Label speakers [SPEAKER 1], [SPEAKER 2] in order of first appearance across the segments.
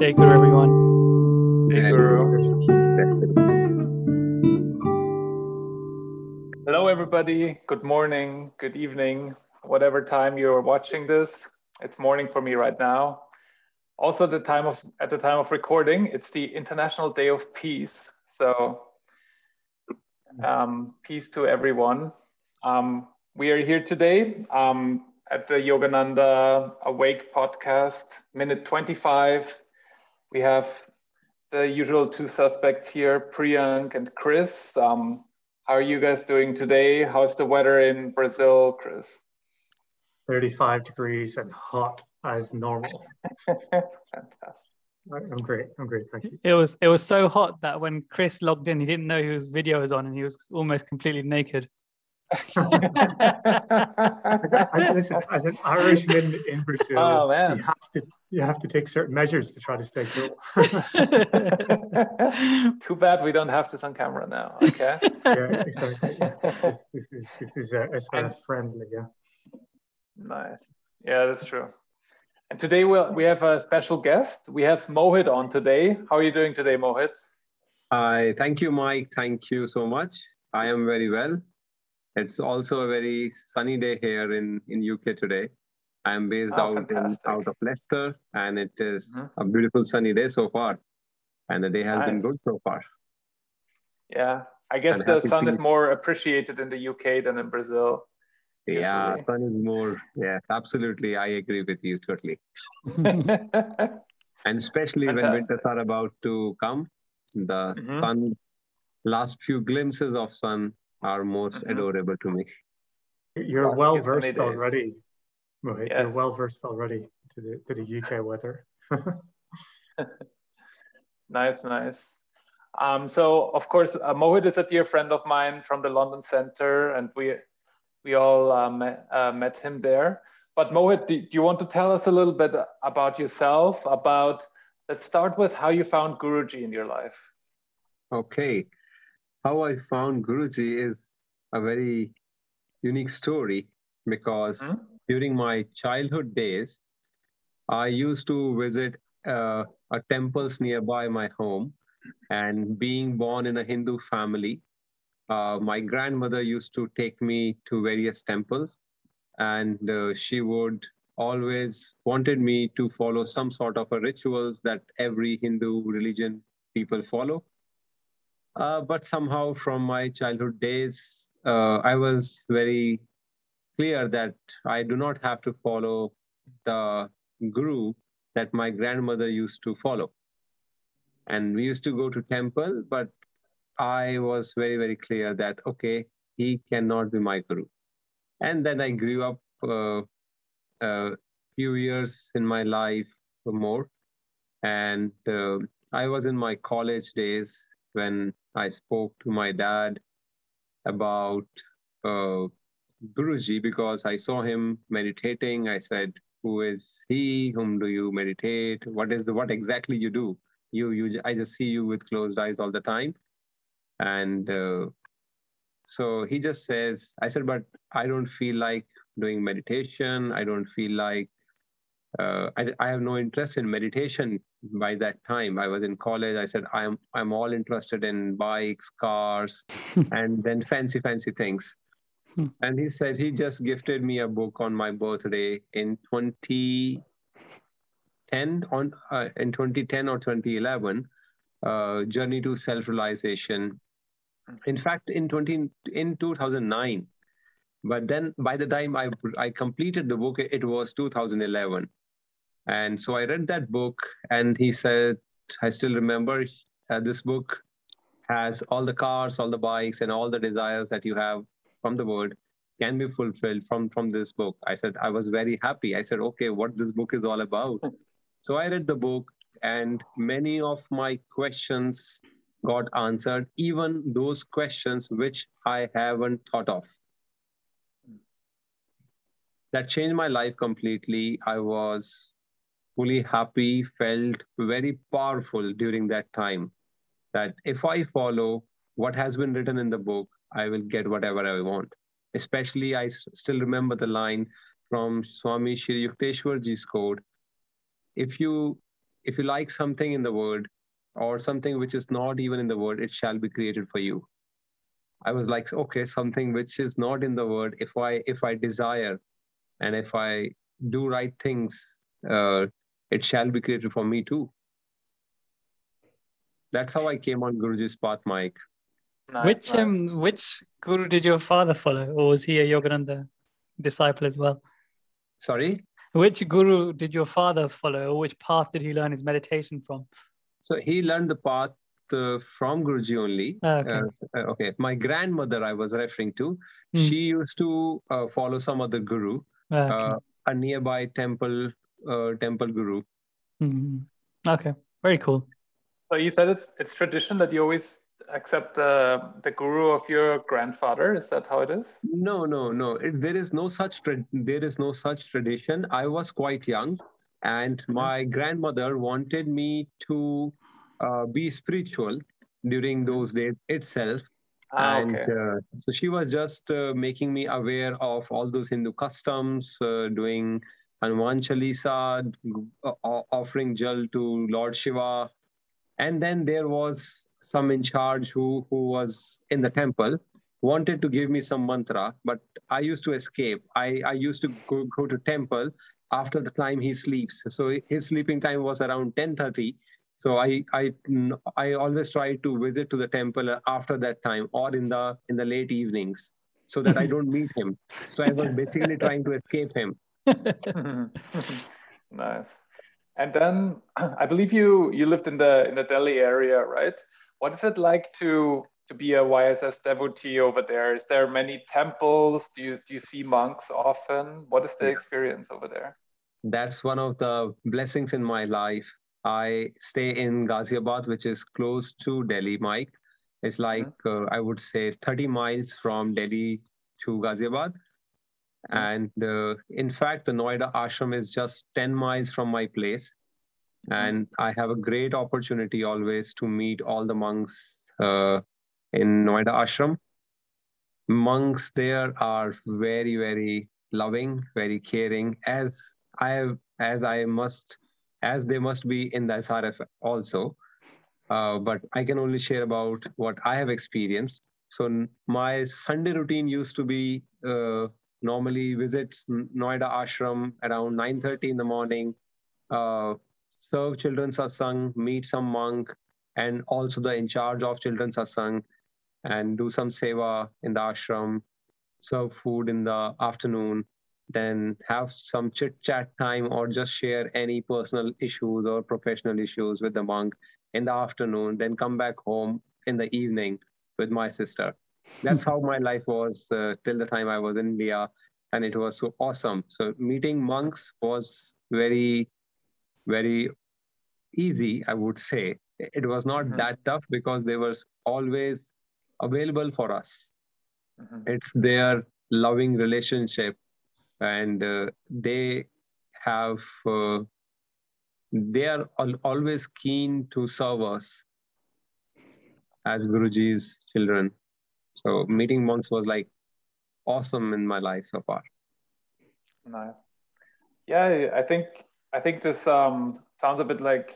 [SPEAKER 1] Jai Guru, everyone.
[SPEAKER 2] Jai Guru. Hello, everybody. Good morning, good evening, whatever time you're watching this. It's morning for me right now. Also, the time of at the time of recording, it's the International Day of Peace. So, um, peace to everyone. Um, we are here today um, at the Yogananda Awake podcast, minute 25. We have the usual two suspects here, Priyank and Chris. Um, how are you guys doing today? How's the weather in Brazil, Chris?
[SPEAKER 3] 35 degrees and hot as normal.
[SPEAKER 2] Fantastic.
[SPEAKER 3] I'm great. I'm great. Thank you.
[SPEAKER 1] It was it was so hot that when Chris logged in, he didn't know whose video was on, and he was almost completely naked.
[SPEAKER 3] I, listen, as an Irishman in Brazil,
[SPEAKER 2] Oh, man.
[SPEAKER 3] you have to you have to take certain measures to try to stay cool.
[SPEAKER 2] Too bad we don't have this on camera now. Okay.
[SPEAKER 3] yeah, exactly. Yeah. This, this is, this is uh, it's, uh,
[SPEAKER 2] And-
[SPEAKER 3] friendly. Yeah.
[SPEAKER 2] Nice. Yeah, that's true. And today we'll, we have a special guest. We have Mohit on today. How are you doing today, Mohit?
[SPEAKER 4] Hi, thank you, Mike. Thank you so much. I am very well. It's also a very sunny day here in, in UK today. I am based
[SPEAKER 2] Oh,
[SPEAKER 4] out in, out of Leicester, and it is
[SPEAKER 2] Mhm.
[SPEAKER 4] a beautiful sunny day so far. And the day has been good so far.
[SPEAKER 2] Yeah, I guess
[SPEAKER 4] And
[SPEAKER 2] the sun is more appreciated in the UK than in Brazil.
[SPEAKER 4] Yeah,
[SPEAKER 2] Usually.
[SPEAKER 4] sun is more. Yes, absolutely. I agree with you totally. And especially when winters are about to come, the
[SPEAKER 2] Mhm.
[SPEAKER 4] sun, last few glimpses of sun are most
[SPEAKER 2] Mhm.
[SPEAKER 4] adorable to me.
[SPEAKER 3] You're
[SPEAKER 2] Last
[SPEAKER 3] well
[SPEAKER 2] few sunny
[SPEAKER 3] versed
[SPEAKER 2] days.
[SPEAKER 3] Already. Mohit. You're well versed already to the to the UK weather.
[SPEAKER 2] Nice, nice. Um, so, of course, uh, Mohit is a dear friend of mine from the London Center, and we we all uh, met, uh, met him there. But Mohit, do, do you want to tell us a little bit about yourself? About let's start with how you found Guruji in your life.
[SPEAKER 4] Okay. How I found Guruji is a very unique story because
[SPEAKER 2] Mhm.
[SPEAKER 4] During my childhood days, I used to visit uh, a temples nearby my home. And being born in a Hindu family, uh, my grandmother used to take me to various temples. And uh, she would always wanted me to follow some sort of a rituals that every Hindu religion people follow. Uh, but somehow from my childhood days, uh, I was very clear that I do not have to follow the guru that my grandmother used to follow. And we used to go to temple, but I was very, very clear that, okay, he cannot be my guru. And then I grew up uh, a few years in my life or more. And uh, I was in my college days when I spoke to my dad about uh, Guruji because I saw him meditating. I said, "Who is he? Whom do you meditate? What is the what exactly you do? You you I just see you with closed eyes all the time." And uh, so he just says, "I said, but I don't feel like doing meditation. I don't feel like uh, I, I have no interest in meditation by that time i was in college i said i'm i'm all interested in bikes cars and then fancy fancy things
[SPEAKER 1] Hmm.
[SPEAKER 4] and he said he just gifted me a book on my birthday in 2010 on uh, in 2010 or 2011 uh, journey to self realization in fact in 20 in 2009 but then by the time i i completed the book it was 2011 and so I read that book, and he said, I still remember uh, this book has all the cars, all the bikes, and all the desires that you have from the world can be fulfilled from, from this book. I said, I was very happy. I said, okay, what this book is all about. so I read the book, and many of my questions got answered, even those questions which I haven't thought of that changed my life completely. I was fully happy, felt very powerful during that time. That if I follow what has been written in the book, I will get whatever I want. Especially, I s- still remember the line from Swami Shri Yukteswar Ji's quote If you if you like something in the world, or something which is not even in the world, it shall be created for you. I was like, okay, something which is not in the world. If I if I desire, and if I do right things, uh, it shall be created for me too. That's how I came on Guruji's path, Mike.
[SPEAKER 1] Nice, which nice. um which guru did your father follow, or was he a Yogananda disciple as well?
[SPEAKER 4] Sorry.
[SPEAKER 1] Which guru did your father follow, or which path did he learn his meditation from?
[SPEAKER 4] So he learned the path uh, from Guruji only.
[SPEAKER 1] Ah, okay. Uh,
[SPEAKER 4] uh, okay. My grandmother, I was referring to, mm. she used to uh, follow some other guru,
[SPEAKER 1] ah, okay.
[SPEAKER 4] Uh, a nearby temple, uh, temple guru.
[SPEAKER 1] Mm. Okay, very cool.
[SPEAKER 2] So you said it's it's tradition that you always accept the the guru of your grandfather. Is that how it is?
[SPEAKER 4] No, no, no. It, there is no such tra- there is no such tradition. I was quite young, and my grandmother wanted me to uh, be spiritual during those days itself.
[SPEAKER 2] Ah,
[SPEAKER 4] and
[SPEAKER 2] okay.
[SPEAKER 4] uh, so she was just uh, making me aware of all those Hindu customs, uh, doing Hanuman Chalisa, uh, offering jal to Lord Shiva. And then there was some in charge who, who was in the temple, wanted to give me some mantra, but I used to escape. I, I used to go, go to temple after the time he sleeps. So his sleeping time was around 10.30 so I, I, I always try to visit to the temple after that time or in the in the late evenings so that I don't meet him. So I was basically trying to escape him.
[SPEAKER 2] nice. And then I believe you you lived in the in the Delhi area, right? What is it like to to be a YSS devotee over there? Is there many temples? Do you do you see monks often? What is the experience over there?
[SPEAKER 4] That's one of the blessings in my life I stay in Ghaziabad, which is close to Delhi, Mike. It's mm-hmm. like, mm-hmm. uh, I would say, 30 miles from Delhi to Ghaziabad. Mm-hmm. And uh, in fact, the Noida ashram is just 10 miles from my place. Mm-hmm. And I have a great opportunity always to meet all the monks uh, in Noida ashram. Monks there are very, very loving, very caring, as I have, as I must as they must be in the SRF also. Uh, but I can only share about what I have experienced. So my Sunday routine used to be uh, normally visit Noida Ashram around 9.30 in the morning, uh, serve children's satsang, meet some monk, and also the in charge of children's satsang, and do some seva in the ashram, serve food in the afternoon, then have some chit chat time or just share any personal issues or professional issues with the monk in the afternoon, then come back home in the evening with my sister. That's how my life was uh, till the time I was in India. And it was so awesome. So meeting monks was very, very easy, I would say. It was not mm-hmm. that tough because they were always available for us. Mm-hmm. It's their loving relationship and uh, they have uh, they are al- always keen to serve us as Guruji's children. So meeting monks was like awesome in my life so far.
[SPEAKER 2] Nice. Yeah, I think I think this um, sounds a bit like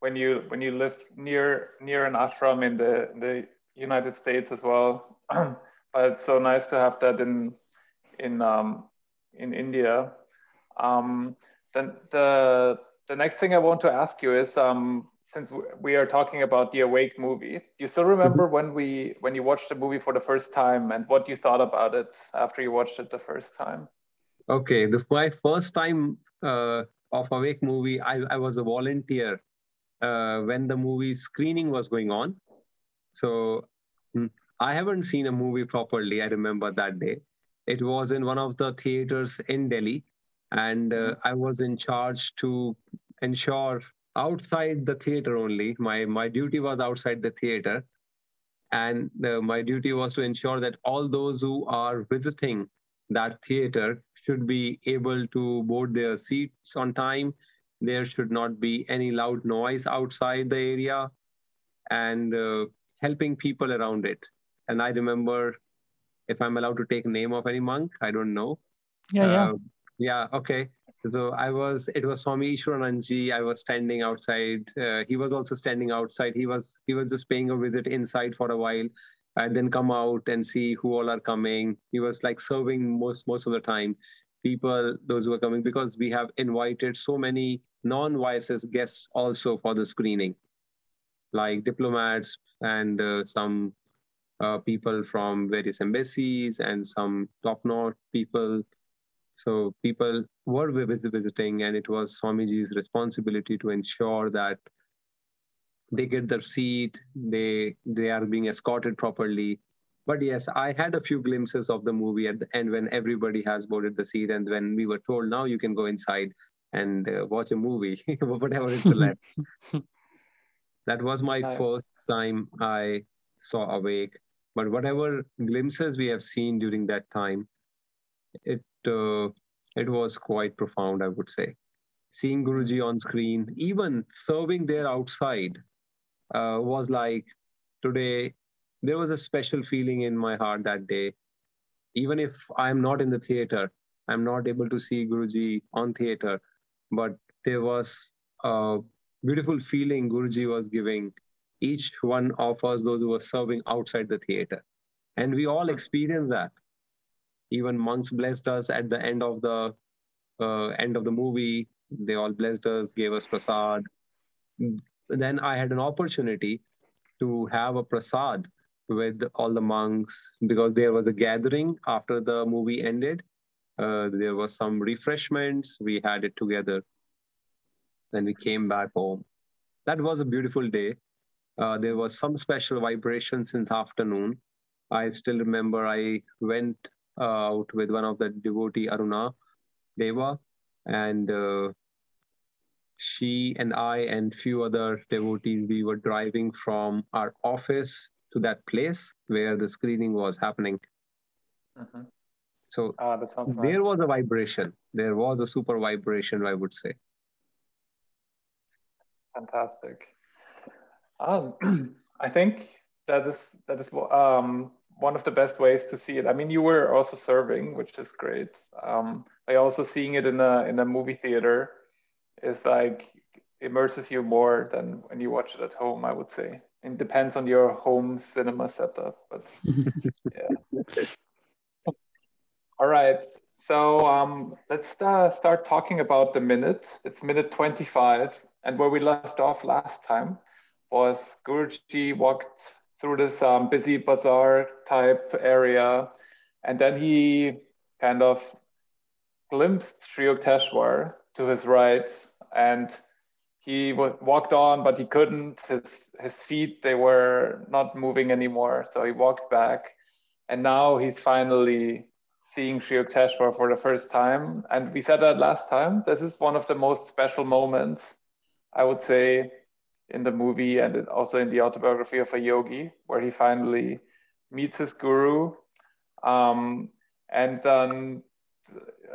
[SPEAKER 2] when you when you live near near an ashram in the in the United States as well. but it's so nice to have that in in um, in India. Um, then the the next thing I want to ask you is um, since we are talking about the Awake movie, do you still remember mm-hmm. when we when you watched the movie for the first time and what you thought about it after you watched it the first time?
[SPEAKER 4] Okay, the my first time uh, of Awake movie, I, I was a volunteer uh, when the movie screening was going on. So hmm, I haven't seen a movie properly. I remember that day. It was in one of the theaters in Delhi, and uh, mm-hmm. I was in charge to ensure outside the theater only. My my duty was outside the theater, and uh, my duty was to ensure that all those who are visiting that theater should be able to board their seats on time. There should not be any loud noise outside the area, and uh, helping people around it. And I remember if I'm allowed to take name of any monk. I don't know.
[SPEAKER 1] Yeah, uh, yeah.
[SPEAKER 4] Yeah, okay. So I was, it was Swami Ishwaranandaji. I was standing outside. Uh, he was also standing outside. He was, he was just paying a visit inside for a while and then come out and see who all are coming. He was like serving most, most of the time. People, those who are coming, because we have invited so many non-YSS guests also for the screening, like diplomats and uh, some uh, people from various embassies and some top-notch people. So people were visiting, and it was Swamiji's responsibility to ensure that they get their seat, they they are being escorted properly. But yes, I had a few glimpses of the movie at the end when everybody has boarded the seat, and when we were told now you can go inside and uh, watch a movie, whatever is left. that was my first time I saw Awake. But whatever glimpses we have seen during that time, it uh, it was quite profound, I would say. Seeing Guruji on screen, even serving there outside, uh, was like today. There was a special feeling in my heart that day. Even if I'm not in the theater, I'm not able to see Guruji on theater, but there was a beautiful feeling Guruji was giving each one of us, those who were serving outside the theater. And we all experienced that even monks blessed us at the end of the uh, end of the movie they all blessed us gave us prasad then i had an opportunity to have a prasad with all the monks because there was a gathering after the movie ended. Uh, there was some refreshments. We had it together. Then we came back home. That was a beautiful day. Uh, there was some special vibration since afternoon. I still remember i went out with one of the devotee Aruna Deva, and uh, she and I and few other devotees we were driving from our office to that place where the screening was happening. Mm-hmm. So ah, there nice. was a vibration. There was a super vibration, I would say.
[SPEAKER 2] Fantastic. Um, I think that is that is um, one of the best ways to see it. I mean, you were also serving, which is great. Um, by also seeing it in a in a movie theater is like immerses you more than when you watch it at home. I would say. It depends on your home cinema setup, but yeah. All right. So um, let's uh, start talking about the minute. It's minute 25, and where we left off last time was Guruji walked through this um, busy bazaar type area. And then he kind of glimpsed Sri Yukteswar to his right and he walked on, but he couldn't. His, his feet, they were not moving anymore. So he walked back. And now he's finally seeing Sri Yukteswar for the first time. And we said that last time. This is one of the most special moments, I would say, in the movie and also in the autobiography of a yogi, where he finally meets his guru. Um, and then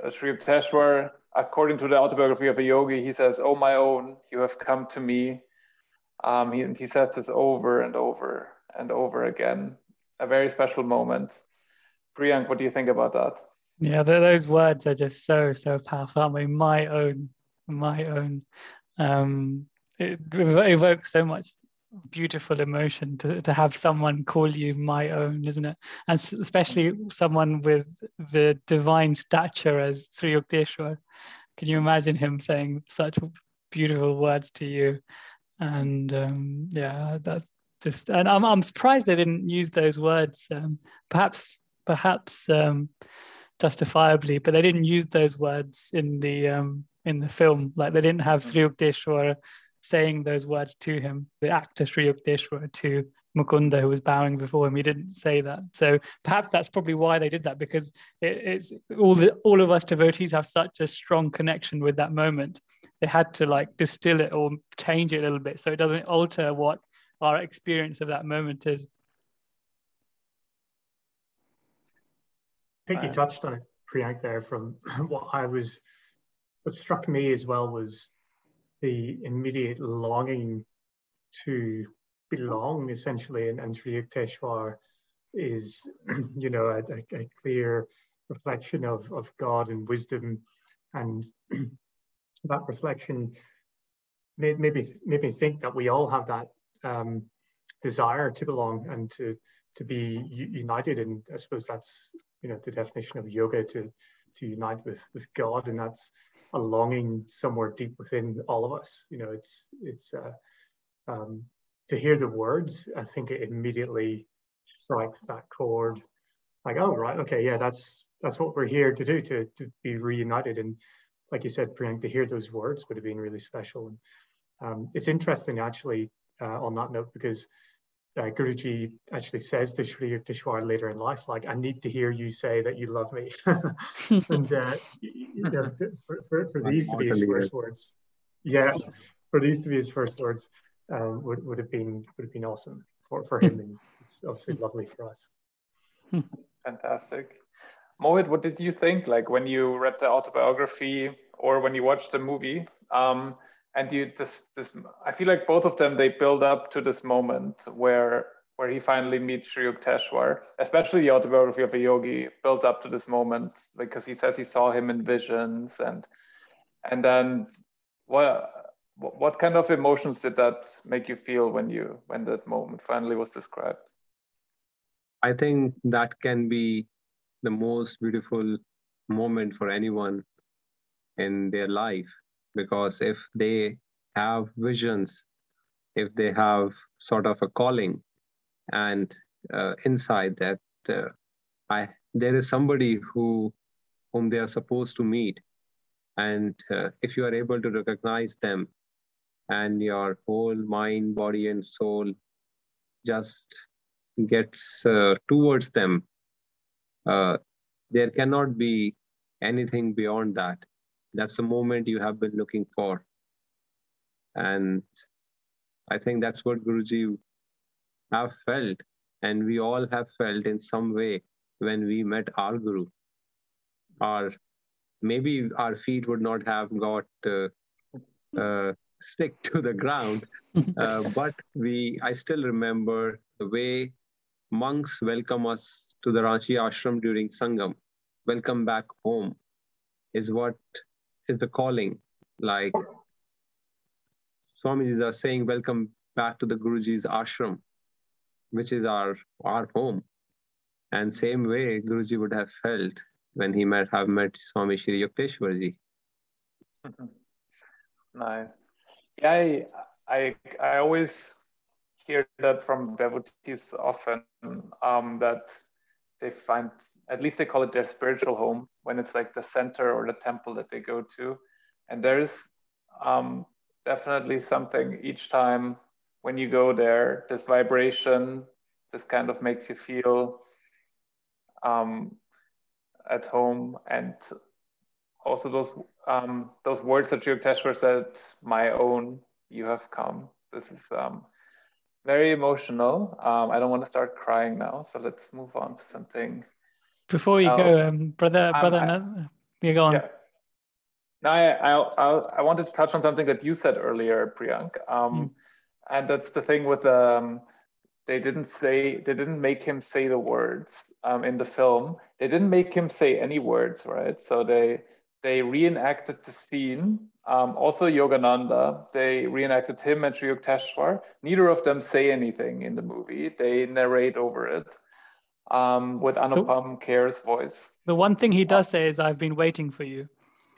[SPEAKER 2] uh, Sri Yukteswar, according to the autobiography of a yogi, he says, Oh, my own, you have come to me. Um, he, he says this over and over and over again. A very special moment. Priyank, what do you think about that?
[SPEAKER 1] Yeah, those words are just so, so powerful. I mean, my own, my own. Um, it evokes so much beautiful emotion to, to have someone call you my own isn't it? And especially someone with the divine stature as Sri Yukteswar. Can you imagine him saying such beautiful words to you? And um, yeah that's just and I'm, I'm surprised they didn't use those words um, perhaps perhaps um, justifiably but they didn't use those words in the um, in the film. Like they didn't have Sri Yukteswar saying those words to him, the actor Sri Yukteswar to Mukunda, who was bowing before him. He didn't say that. So perhaps that's probably why they did that, because it, it's all the all of us devotees have such a strong connection with that moment. They had to like distill it or change it a little bit so it doesn't alter what our experience of that moment is.
[SPEAKER 3] I think you uh, touched on it, Priyank, there from what I was, what struck me as well was the immediate longing to belong essentially in, and Sri Yukteswar is you know a, a, clear reflection of, of God and wisdom And that reflection made, made, me, made me think that we all have that um, desire to belong and to to be united. And I suppose that's you know the definition of yoga to to unite with with God, and that's a longing somewhere deep within all of us. You know, it's it's uh, um, to hear the words. I think it immediately strikes that chord. Like, oh right, okay, yeah, that's that's what we're here to do to to be reunited. And like you said, Priyank, to hear those words would have been really special. And um, it's interesting actually uh, on that note because uh, Guruji actually says to Sri Yukteswar later in life, like, I need to hear you say that you love me. and uh, you know, for, for, for these to be his first words, yeah, for these to be his first words um, would, would have been would have been awesome for, for him and it's obviously lovely for us.
[SPEAKER 2] Fantastic. Mohit, what did you think like when you read the autobiography or when you watched the movie? Um, and you this this I feel like both of them they build up to this moment where where he finally meets Sri Yukteswar, especially the autobiography of a yogi builds up to this moment because he says he saw him in visions and and then what what kind of emotions did that make you feel when you when that moment finally was described?
[SPEAKER 4] I think that can be the most beautiful moment for anyone in their life because if they have visions, if they have sort of a calling and uh, inside that uh, I there is somebody who whom they are supposed to meet, and uh, if you are able to recognize them, and your whole mind, body, and soul just gets uh, towards them, uh, there cannot be anything beyond that that's the moment you have been looking for. And I think that's what Guruji have felt, and we all have felt in some way when we met our Guru. Our maybe our feet would not have got uh, uh, stick to the ground, uh, but we I still remember the way monks welcome us to the Ranchi ashram during Sangam. Welcome back home is what is the calling. Like Swamiji's are saying, welcome back to the Guruji's ashram, which is our our home. And same way Guruji would have felt when he might have met Swami Shri Yukteswarji.
[SPEAKER 2] Nice. Yeah, I, I, I always hear that from devotees often um, that they find at least they call it their spiritual home when it's like the center or the temple that they go to. And there's um, definitely something each time when you go there this vibration this kind of makes you feel um, at home. And also those um, those words that Yukteswar said my own you have come. This is um, very emotional. Um, I don't want to start crying now so let's move on to something
[SPEAKER 1] before you go, um, brother, um, brother, I, you go on. Yeah.
[SPEAKER 2] No, I, I, I, wanted to touch on something that you said earlier, Priyank. Um, mm. And that's the thing with um, they didn't say they didn't make him say the words um, in the film. They didn't make him say any words, right? So they they reenacted the scene. Um, also, Yogananda, they reenacted him and Sri Yukteswar. Neither of them say anything in the movie. They narrate over it um, with Anupam Kher's voice.
[SPEAKER 1] The one thing he does say is, I've been waiting for you,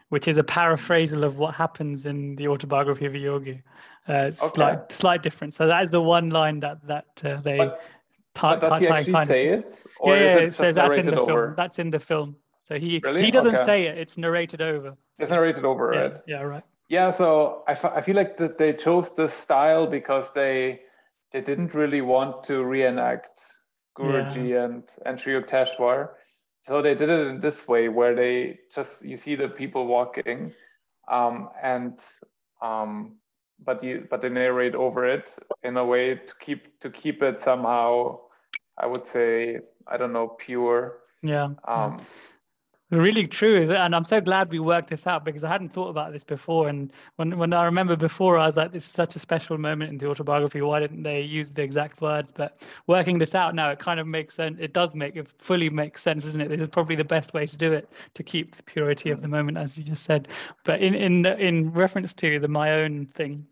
[SPEAKER 1] which is a paraphrasal of what happens in the autobiography of a yogi. Uh, okay. slight, slight difference. So that is the one line that that uh, they.
[SPEAKER 2] But, but does he actually say it?
[SPEAKER 1] Or yeah, yeah it, it says that's in the over? film. That's in the film. So he really? he doesn't okay. say it. It's narrated over.
[SPEAKER 2] It's narrated over,
[SPEAKER 1] yeah,
[SPEAKER 2] right?
[SPEAKER 1] Yeah, right.
[SPEAKER 2] Yeah, so I, I feel like that they chose this style because they they didn't really want to reenact Guruji yeah. and and Yukteswar. So they did it in this way, where they just you see the people walking, um, and um, but you but they narrate over it in a way to keep to keep it somehow, I would say I don't know pure.
[SPEAKER 1] Yeah.
[SPEAKER 2] Um,
[SPEAKER 1] really true and i'm so glad we worked this out because i hadn't thought about this before. And when, when i remember before i was like this is such a special moment in the autobiography. Why didn't they use the exact words? But working this out now it kind of makes sense it does make it fully makes sense isn't it? This is probably the best way to do it to keep the purity of the moment as you just said. But in in in reference to the my own thing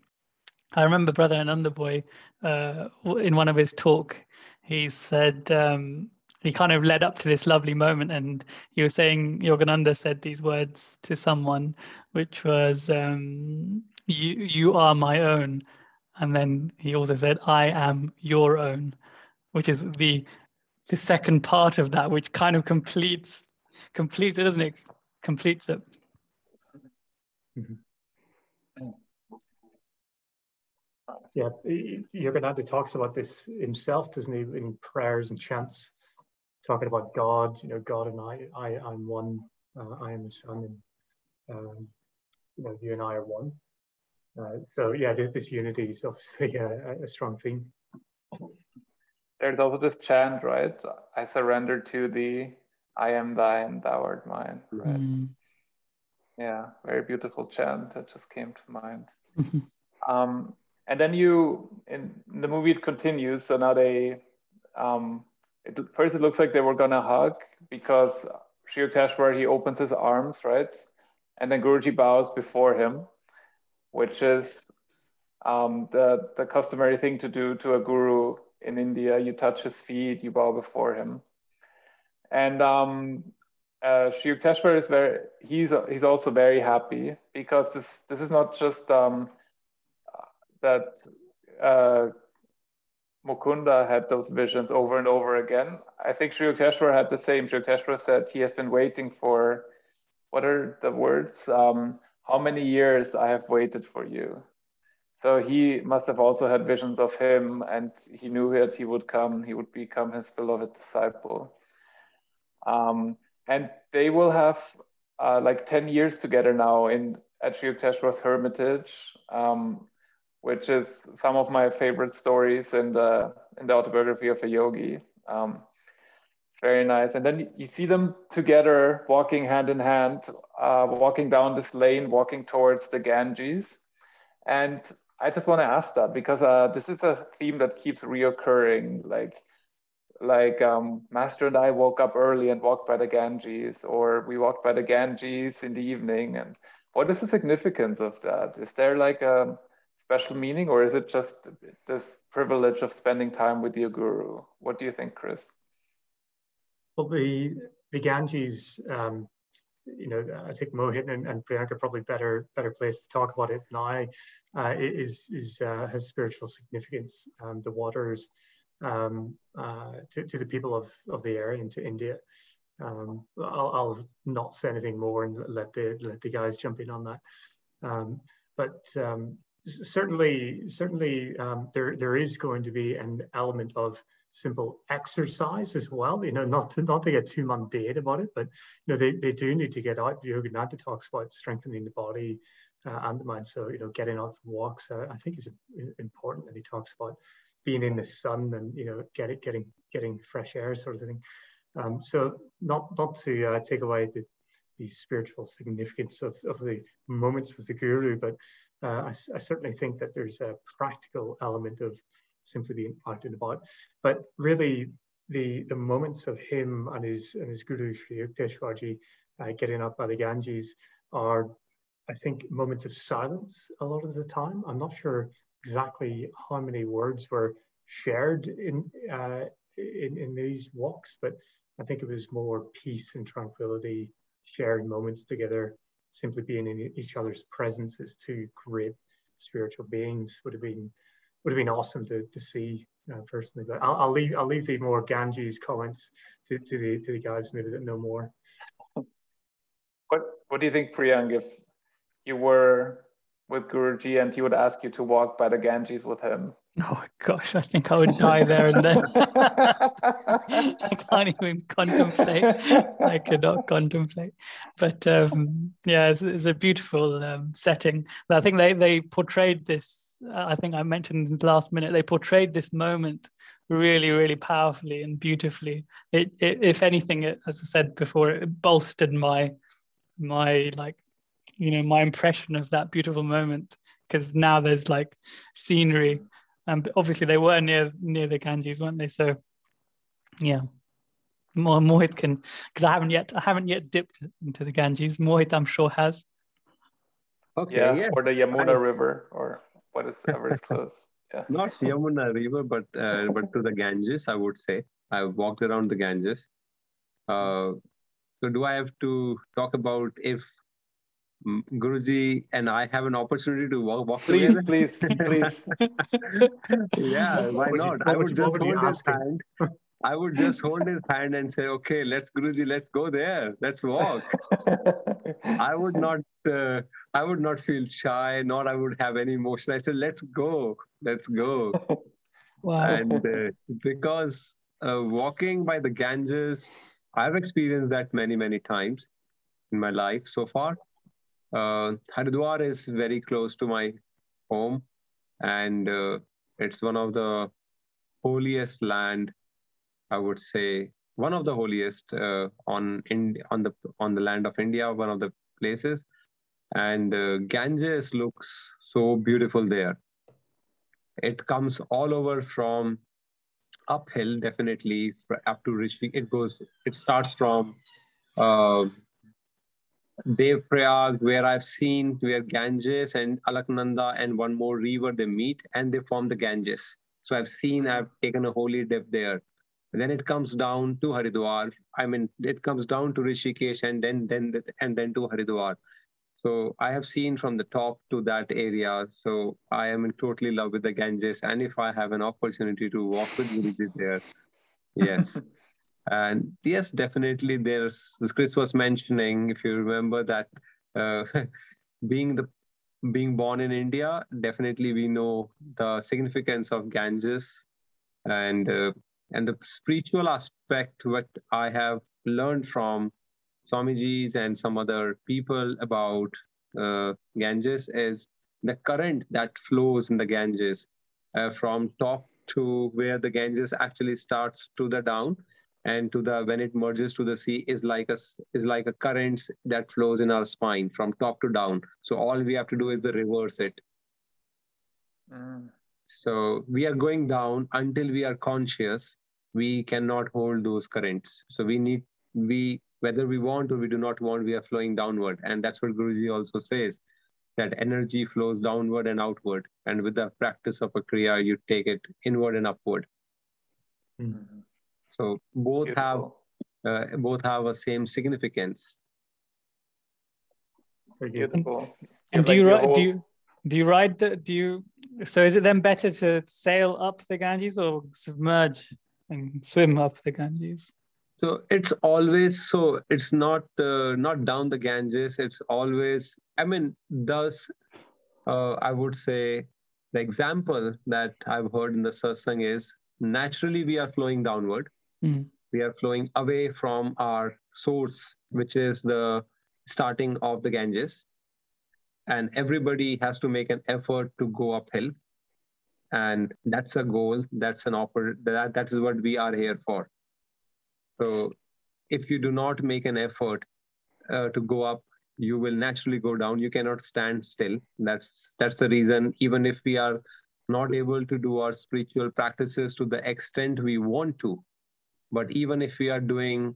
[SPEAKER 1] i remember brother Anandamoy uh, in one of his talk he said um, he kind of led up to this lovely moment. And he was saying yogananda said these words to someone which was um, you you are my own. And then he also said i am your own which is the the second part of that which kind of completes completes it doesn't it? Completes it.
[SPEAKER 3] Mm-hmm. Yeah, Yogananda talks about this himself, doesn't he, in prayers and chants talking about God, you know, God and I, I I'm one, uh, I am the Son, and um, you know, you and I are one. Uh, so yeah, this, this, unity is obviously a, a, strong theme.
[SPEAKER 2] There's also this chant, right? I surrender to thee, I am thine, thou art mine, right? Mm. Yeah, very beautiful chant that just came to mind. um, and then you, in the movie, it continues. So now they um, it, first it looks like they were gonna hug because Sri Yukteswar he opens his arms, right? And then Guruji bows before him, which is um, the, the customary thing to do to a guru in India. You touch his feet, you bow before him. And um, uh, Sri Yukteswar is very, he's, he's also very happy because this, this is not just um, that uh, Mukunda had those visions over and over again. I think Sri Yukteswar had the same. Sri Yukteswar said he has been waiting for, what are the words? Um, how many years I have waited for you. So he must have also had visions of him and he knew that he would come, he would become his beloved disciple. Um, and they will have uh, like 10 years together now in at Sri Yukteswar's hermitage. Um, which is some of my favorite stories in the in the autobiography of a yogi. Um, very nice. And then you see them together walking hand in hand, uh, walking down this lane, walking towards the Ganges. And I just want to ask that because uh, this is a theme that keeps reoccurring. Like, like um, Master and I woke up early and walked by the Ganges, or we walked by the Ganges in the evening. And what is the significance of that? Is there like a special meaning, or is it just this privilege of spending time with your guru? What do you think, Chris?
[SPEAKER 3] Well, the the Ganges, um, you know, I think Mohit and, and Priyanka probably better better place to talk about it now. Uh, is is uh, has spiritual significance. Um, the waters um, uh, to, to the people of, of the area and to India. Um, I'll, I'll, not say anything more and let the let the guys jump in on that. Um, but um, certainly, certainly um, there, there is going to be an element of simple exercise as well, you know, not to, not to get too mundane about it, but, you know, they, they do need to get out. Yogananda talks about strengthening the body uh, and the mind. So, you know, getting out for walks, uh, I think is important. And he talks about being in the sun and, you know, getting, getting, getting fresh air sort of thing. Um, so not, not to uh, take away the, the spiritual significance of, of the moments with the guru, but uh, I, I, certainly think that there's a practical element of simply being out and about. But really, the the moments of him and his and his guru Sri Yukteswarji uh, getting up by the Ganges are, I think, moments of silence a lot of the time. I'm not sure exactly how many words were shared in uh, in, in these walks, but I think it was more peace and tranquility, shared moments together, simply being in each other's presence as two great spiritual beings would have been would have been awesome to, to see uh, personally. But I'll, I'll, leave I'll leave the more Ganges comments to, to the to the guys maybe that know more.
[SPEAKER 2] What what do you think, Priyank? if you were with Guruji and he would ask you to walk by the Ganges with him?
[SPEAKER 1] Oh gosh, I think I would die there and then. I can't even contemplate. I cannot contemplate. But um, yeah, it's, it's, a beautiful um, setting. I think they they portrayed this I think I mentioned in the last minute, they portrayed this moment really, really powerfully and beautifully. It, it if anything, it, as I said before, it bolstered my my like you know my impression of that beautiful moment because now there's like scenery and obviously they were near near the Ganges, weren't they? So yeah. More Mohit can because I haven't yet I haven't yet dipped into the Ganges. Mohit I'm sure has.
[SPEAKER 2] Okay, yeah, yeah. or the Yamuna I... River or whatever is close. Yeah.
[SPEAKER 4] Not Yamuna River, but uh, but to the Ganges, I would say. I've walked around the Ganges. Uh, so do I have to talk about if Guruji and I have an opportunity to walk, walk
[SPEAKER 2] please, together? Please, please,
[SPEAKER 4] yeah, why would not? You, I would, would just hold his hand. I would just hold his hand and say, "Okay, let's Guruji, let's go there. Let's walk." I would not, uh, I would not feel shy, nor I would have any emotion. I said, "Let's go, let's go." Wow. And uh, because uh, walking by the Ganges, I've experienced that many, many times in my life so far. Uh, Haridwar is very close to my home, and uh, it's one of the holiest land. I would say one of the holiest uh, on in on the on the land of India, one of the places, and uh, Ganges looks so beautiful there. It comes all over from uphill, definitely up to Rishi. It goes. It starts from uh, Dev Prayag, where I've seen where Ganges and Alaknanda and one more river they meet and they form the Ganges. So I've seen, I've taken a holy dip there. And then it comes down to Haridwar. I mean, it comes down to Rishikesh and then then and then to Haridwar. So I have seen from the top to that area. So I am in totally love with the Ganges. And if I have an opportunity to walk with Guruji there, yes. And yes, definitely there's, as Chris was mentioning, if you remember that uh, being the being born in India, definitely we know the significance of Ganges and uh, and the spiritual aspect what I have learned from Swamiji's and some other people about uh, Ganges is the current that flows in the Ganges uh, from top to where the Ganges actually starts to the down and to the when it merges to the sea is like a is like a current that flows in our spine from top to down. So all we have to do is the reverse it. Mm. so we are going down until we are conscious. We cannot hold those currents. So we need we whether we want or we do not want we are flowing downward. And that's what guruji also says that energy flows downward and outward. And with the practice of a kriya you take it inward and upward. Mm-hmm. So both Beautiful. have uh, both have a same significance.
[SPEAKER 2] Beautiful.
[SPEAKER 1] And, do you whole... do you do you ride the do you so is it then better to sail up the Ganges or submerge and swim up the Ganges?
[SPEAKER 4] So it's always so it's not uh, not down the Ganges. It's always I mean thus uh, I would say the example that I've heard in the satsang is naturally we are flowing downward Mm. We are flowing away from our source, which is the starting of the Ganges. And everybody has to make an effort to go uphill. And that's a goal. That's an offer. That, that is what we are here for. So if you do not make an effort uh, to go up, you will naturally go down. You cannot stand still. That's that's the reason. Even if we are not able to do our spiritual practices to the extent we want to, but even if we are doing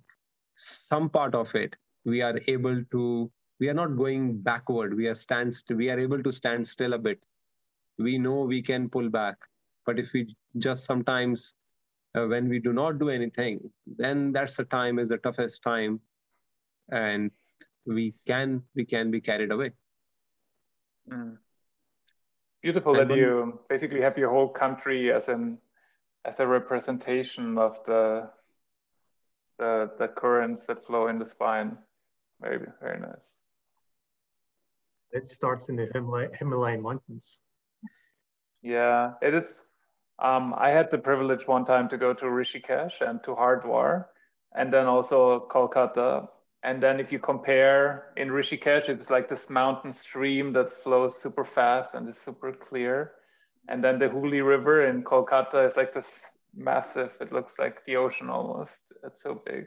[SPEAKER 4] some part of it we are able to we are not going backward. We are stand we are able to stand still a bit. We know we can pull back. But if we just sometimes uh, when we do not do anything then that's the time is the toughest time. And we can we can be carried away.
[SPEAKER 2] Mm. beautiful and that you basically have your whole country as an as a representation of the the, the currents that flow in the spine. Very, very nice.
[SPEAKER 3] It starts in the Himalay, Himalayan mountains.
[SPEAKER 2] Yeah, it is. Um, I had the privilege one time to go to Rishikesh and to Hardwar, and then also Kolkata. And then if you compare in Rishikesh, it's like this mountain stream that flows super fast and is super clear. and then the Hooghly River in Kolkata is like this massive. It looks like the ocean almost. It's so big.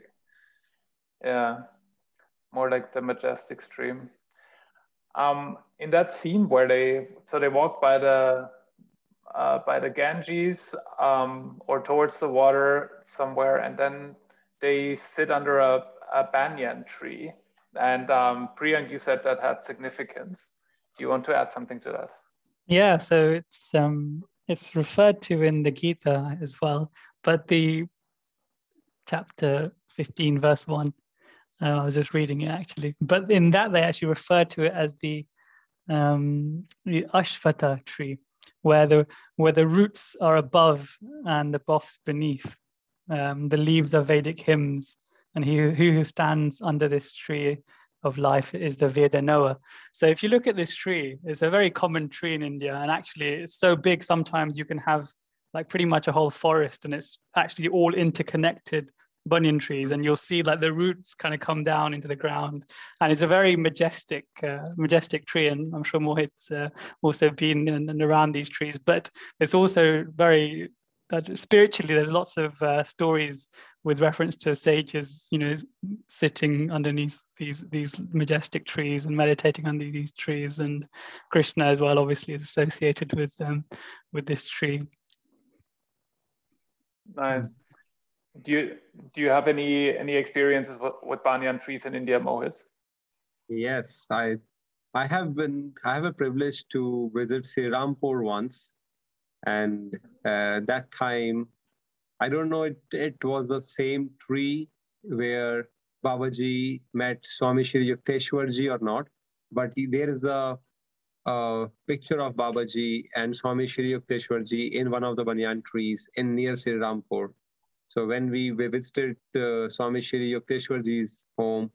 [SPEAKER 2] Yeah, more like the majestic stream. Um, in that scene where they so they walk by the uh, by the Ganges um, or towards the water somewhere, and then they sit under a, a banyan tree. And um, Priyank, you said that had significance. Do you want to add something to that?
[SPEAKER 1] Yeah, so it's um, it's referred to in the Gita as well, but the chapter 15, verse 1, uh, I was just reading it actually, but in that they actually refer to it as the um, the Ashvattha tree, where the where the roots are above and the boughs beneath. Um, the leaves are Vedic hymns, and he who stands under this tree of life is the Vedanoa. So if you look at this tree, it's a very common tree in India, and actually it's so big sometimes you can have like pretty much a whole forest, and it's actually all interconnected banyan trees and you'll see like the roots kind of come down into the ground and it's a very majestic uh, majestic tree and i'm sure mohit's uh, also been in, and around these trees but it's also very that spiritually there's lots of uh, stories with reference to sages you know sitting underneath these these majestic trees and meditating under these trees. And krishna as well obviously is associated with um, with this tree.
[SPEAKER 2] Nice. Do you do you have any any experiences with, with banyan trees in India, Mohit?
[SPEAKER 4] Yes, I I have been I have a privilege to visit Srirampur once, and uh, that time I don't know it it was the same tree where Babaji met Swami Shri Yukteswarji or not, but there is a, a picture of Babaji and Swami Shri Yukteswarji in one of the banyan trees in near Srirampur. So when we, visited uh, Swami Shri Yukteswarji's home,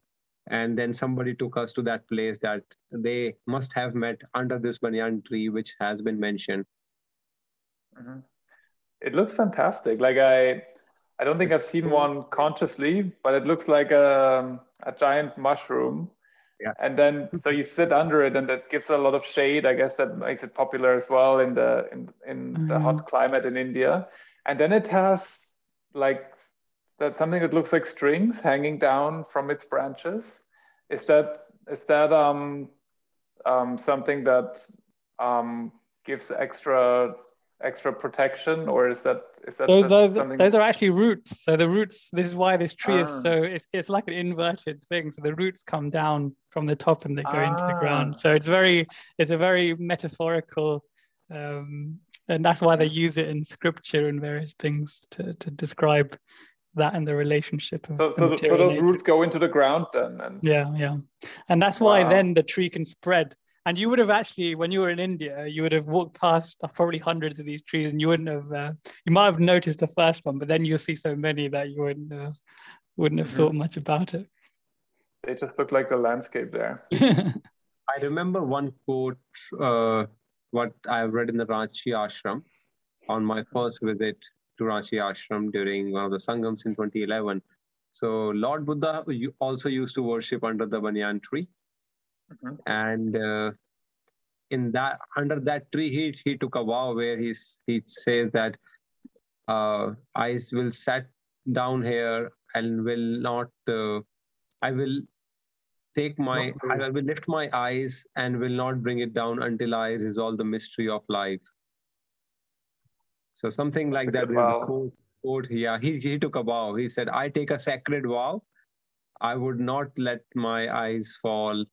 [SPEAKER 4] and then somebody took us to that place that they must have met under this banyan tree, which has been mentioned.
[SPEAKER 2] Mm-hmm. It looks fantastic. Like I, I don't think I've seen one consciously, but it looks like a, a giant mushroom.
[SPEAKER 4] Yeah.
[SPEAKER 2] And then so you sit under it, and that gives a lot of shade. I guess that makes it popular as well in the in in mm-hmm. the hot climate in India. And then it has like that something that looks like strings hanging down from its branches. Is that is that um, um, something that um, gives extra extra protection, or is that is that
[SPEAKER 1] those those, something... those are actually roots? So the roots. This is why this tree ah. is so it's it's like an inverted thing. So the roots come down from the top and they go ah. into the ground. Ah. So it's very it's a very metaphorical um, and that's why they use it in scripture and various things to, to describe that and the relationship of
[SPEAKER 2] so, so, so those roots go into the ground then and...
[SPEAKER 1] yeah yeah and that's why wow. then the tree can spread and you would have actually when you were in india you would have walked past probably hundreds of these trees and you wouldn't have uh, you might have noticed the first one but then you'll see so many that you wouldn't uh, wouldn't have mm-hmm. thought much about it
[SPEAKER 2] they just look like the landscape there
[SPEAKER 4] i remember one quote uh, what I've read in the Ranchi Ashram on my first visit to Ranchi Ashram during one of the Sangams in 2011. So Lord Buddha also used to worship under the banyan tree. Mm-hmm. And uh, in that under that tree, he, he took a vow where he's, he says that uh, I will sit down here and will not, uh, I will take my I will lift my eyes and will not bring it down until I resolve the mystery of life. So something like that. Quote, quote, yeah, he, he took a vow. He said, I take a sacred vow. I would not let my eyes fall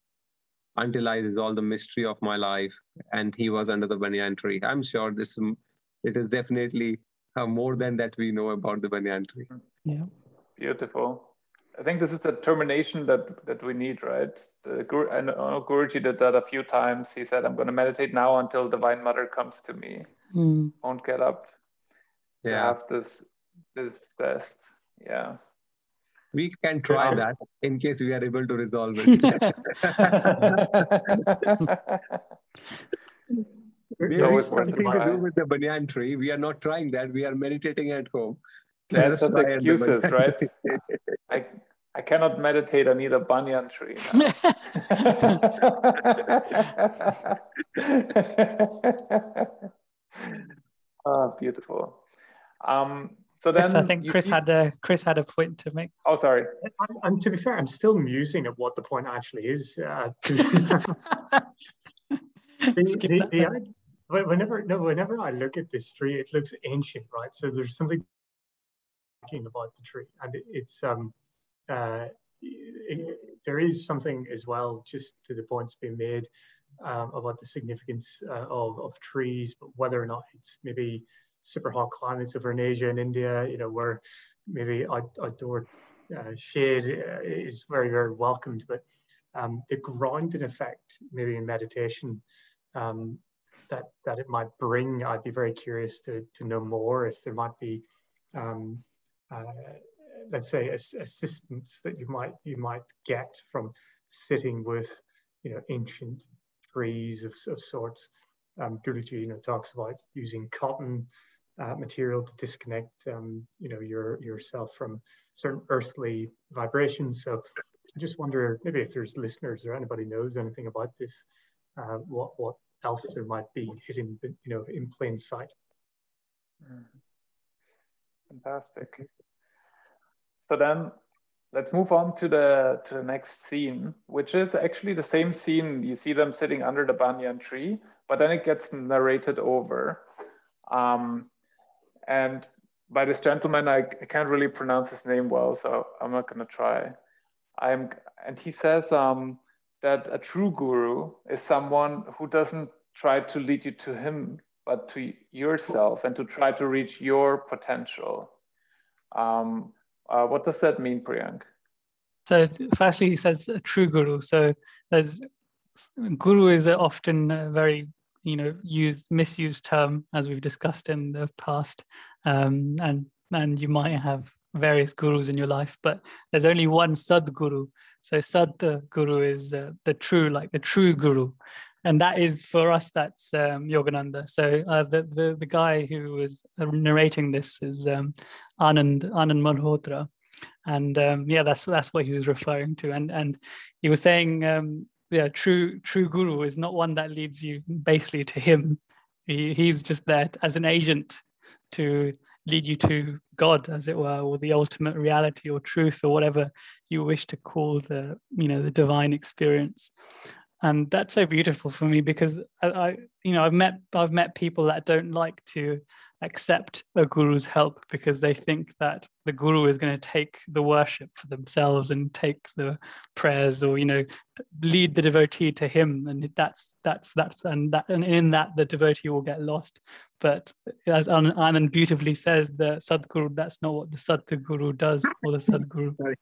[SPEAKER 4] until I resolve the mystery of my life. And he was under the banyan tree. I'm sure this it is definitely uh, more than that we know about the banyan tree.
[SPEAKER 1] Yeah.
[SPEAKER 2] Beautiful. I think this is the termination that that we need, right? The I know Guruji did that a few times. He said, "I'm going to meditate now until Divine Mother comes to me.
[SPEAKER 1] Mm.
[SPEAKER 2] Won't get up
[SPEAKER 4] yeah.
[SPEAKER 2] to have this this test." Yeah.
[SPEAKER 4] We can try that in case we are able to resolve it. we have something to do with the banyan tree. We are not trying that. We are meditating at home.
[SPEAKER 2] That's just excuses, right? I I cannot meditate. I need a banyan tree. oh, beautiful. Um, so then
[SPEAKER 1] Chris, I think Chris see... had a Chris had a point to make.
[SPEAKER 2] Oh, sorry.
[SPEAKER 3] And to be fair, I'm still musing at what the point actually is. Uh, to... the, the, the, whenever no, whenever I look at this tree, it looks ancient, right? So there's something about the tree, and it, it's um, uh, it, there is something as well, just to the points being made um, about the significance uh, of, of trees, but whether or not it's maybe super hot climates over in Asia and India, you know, where maybe out, outdoor uh, shade uh, is very, very welcomed, but um, the grounding effect, maybe in meditation, um, that that it might bring, I'd be very curious to, to know more if there might be, um, uh, let's say, assistance that you might you might get from sitting with, you know, ancient trees of, of sorts. Um, Guruji, you know, talks about using cotton uh, material to disconnect, um, you know, your yourself from certain earthly vibrations. So I just wonder maybe if there's listeners or anybody knows anything about this, uh, what what else there might be hidden, you know, in plain sight.
[SPEAKER 2] Mm. Fantastic. So then let's move on to the to the next scene, which is actually the same scene. You see them sitting under the banyan tree, but then it gets narrated over. Um, and by this gentleman, I, I, can't really pronounce his name well, so I'm not to try. I'm, and he says um, that a true guru is someone who doesn't try to lead you to him, but to yourself and to try to reach your potential. Um, uh, what does that mean, Priyank?
[SPEAKER 1] So, firstly, he says a true guru. So, there's guru is often very you know used misused term as we've discussed in the past. Um, and and you might have various gurus in your life but there's only one sadguru so sadguru is uh, the true like the true guru. And that is for us that's um, yogananda. So uh, the, the the guy who was narrating this is um, anand anand malhotra. And um, yeah that's that's what he was referring to. And and he was saying um, yeah, true true guru is not one that leads you basically to him. He, he's just there as an agent to lead you to God, as it were, or the ultimate reality or truth, or whatever you wish to call the you know the divine experience. And that's so beautiful for me because I, I you know I've met I've met people that don't like to accept a guru's help because they think that the guru is going to take the worship for themselves and take the prayers or you know lead the devotee to him. And that's that's that's and that and in that the devotee will get lost. But as anand beautifully says the sadguru that's not what the sadguru does or the sadguru.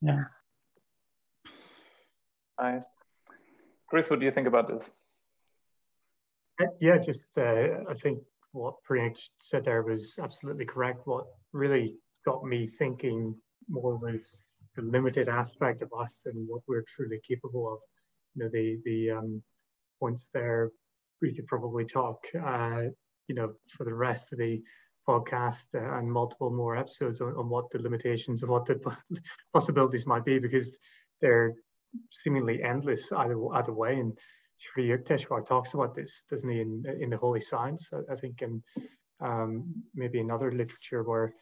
[SPEAKER 1] Yeah.
[SPEAKER 2] Nice. Chris what do you think about this?
[SPEAKER 3] Yeah just uh, i think what Priyank said there was absolutely correct. What really got me thinking more was the limited aspect of us and what we're truly capable of. You know, the the um, points there we could probably talk, uh, you know, for the rest of the podcast uh, and multiple more episodes on, on what the limitations and what the possibilities might be because they're seemingly endless either either way and Sri Yukteswar talks about this, doesn't he, in, in the Holy Science, I, I think, and um, maybe in other literature where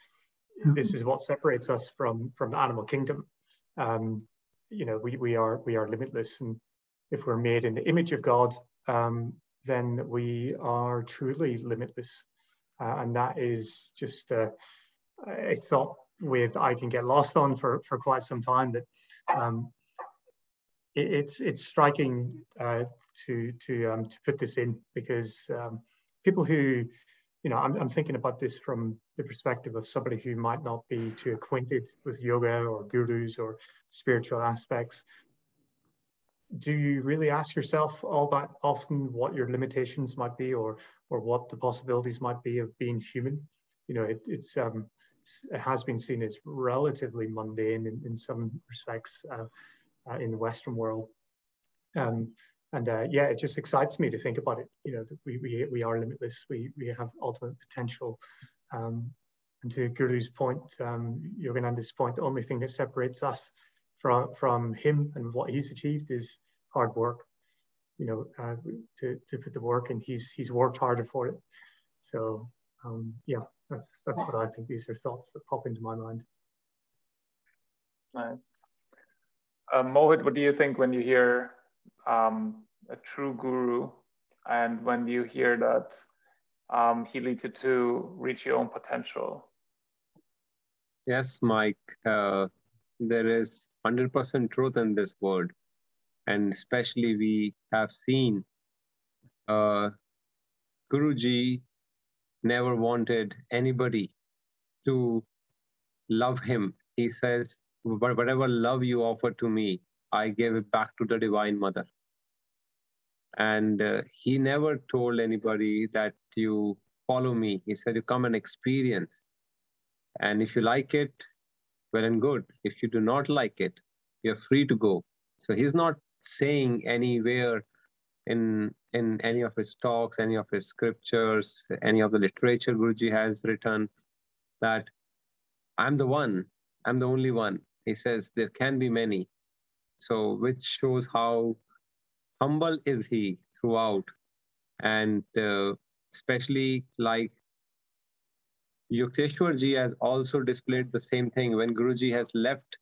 [SPEAKER 3] mm-hmm. this is what separates us from from the animal kingdom. Um, you know, we, we are we are limitless, and if we're made in the image of God, um, then we are truly limitless, uh, and that is just a, a thought with I can get lost on for for quite some time. That um, it's it's striking uh, to to um, to put this in because um, people who you know I'm, I'm thinking about this from the perspective of somebody who might not be too acquainted with yoga or gurus or spiritual aspects. Do you really ask yourself all that often what your limitations might be or or what the possibilities might be of being human? You know it, it's um it has been seen as relatively mundane in, in some respects uh, uh, in the Western world. Um, and uh, yeah, it just excites me to think about it. You know, that we, we, we are limitless. We, we have ultimate potential. Um, and to Guru's point, um, Yogananda's point, the only thing that separates us from, from him and what he's achieved is hard work. you know, uh, to, to put the work in. He's, he's worked harder for it. So um, yeah, that's, that's what I think. These are thoughts that pop into my mind.
[SPEAKER 2] Nice. Um, Mohit, what do you think when you hear um, a true guru and when you hear that um, he leads you to reach your own potential?
[SPEAKER 4] Yes, Mike. Uh, there is 100% truth in this word. And especially, we have seen uh, Guruji never wanted anybody to love him. He says, Whatever love you offer to me, I gave it back to the Divine Mother. And uh, he never told anybody that you follow me. He said, You come and experience. And if you like it, well and good. If you do not like it, you're free to go. So he's not saying anywhere in in any of his talks, any of his scriptures, any of the literature Guruji has written that I'm the one, I'm the only one. He says there can be many. So which shows how humble is he throughout, and uh, especially like Yukteswar ji has also displayed the same thing when Guruji has left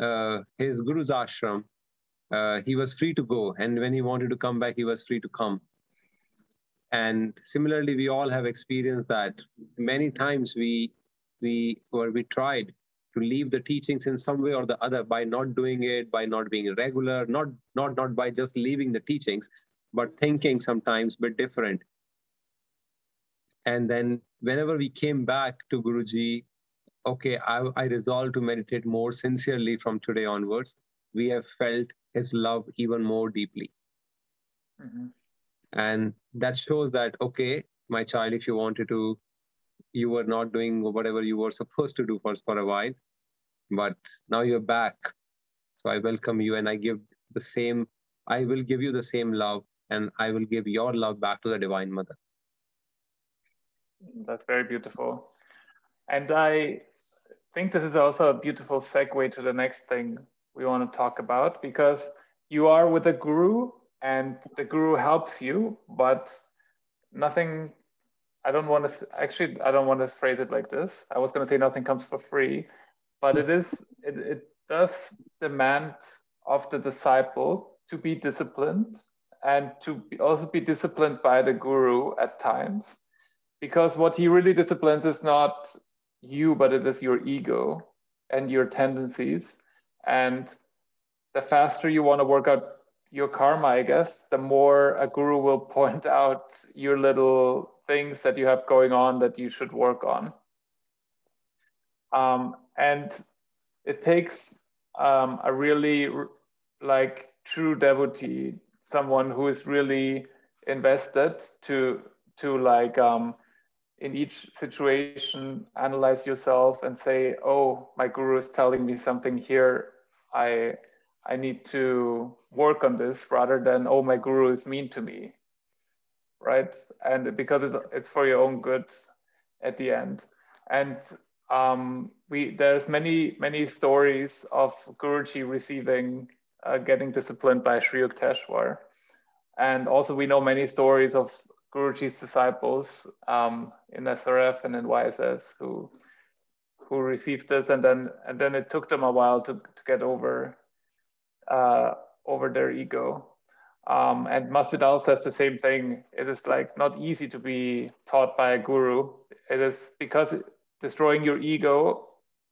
[SPEAKER 4] uh, his Guru's ashram. Uh, he was free to go, and when he wanted to come back, he was free to come. And similarly, we all have experienced that many times. We we or we tried to leave the teachings in some way or the other by not doing it, by not being regular, not not not by just leaving the teachings, but thinking sometimes bit different. And then whenever we came back to Guruji, okay, I, I resolved to meditate more sincerely from today onwards. We have felt his love even more deeply. Mm-hmm. And that shows that, okay, my child, if you wanted to, you were not doing whatever you were supposed to do for, for a while, but now you're back. So I welcome you and I give the same, I will give you the same love and I will give your love back to the Divine Mother.
[SPEAKER 2] That's very beautiful. And I think this is also a beautiful segue to the next thing we want to talk about because you are with a guru and the guru helps you, but nothing. I don't want to actually. I don't want to phrase it like this. I was going to say nothing comes for free, but it is. It, it does demand of the disciple to be disciplined and to be, also be disciplined by the guru at times because what he really disciplines is not you but it is your ego and your tendencies and the faster you want to work out your karma i guess the more a guru will point out your little things that you have going on that you should work on. Um, and it takes um, a really like true devotee someone who is really invested to to like um, in each situation analyze yourself and say oh my guru is telling me something here. I i need to work on this rather than oh my guru is mean to me right and because it's it's for your own good at the end and um, we there's many many stories of guruji receiving uh, getting disciplined by Sri Yukteswar. And also we know many stories of Guruji's disciples um, in SRF and in YSS who who received this, and then and then it took them a while to, to get over uh, over their ego. Um, and Masvidal says the same thing. It is like not easy to be taught by a guru. It is because destroying your ego.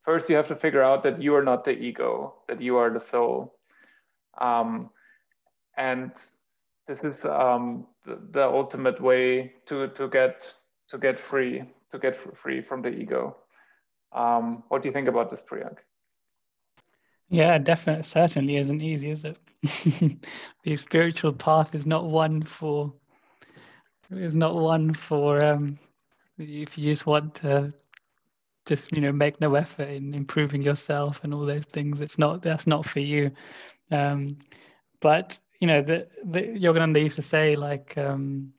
[SPEAKER 2] First, you have to figure out that you are not the ego, that you are the soul. Um, and this is um, the, the, ultimate way to, to get to get free to get free from the ego. Um, what do you think about this, Priyank?
[SPEAKER 1] Yeah, definitely, certainly isn't easy, is it? the spiritual path is not one for is not one for um, if you just want to just you know make no effort in improving yourself and all those things. It's not that's not for you. Um, but you know, the, the Yogananda used to say like, um,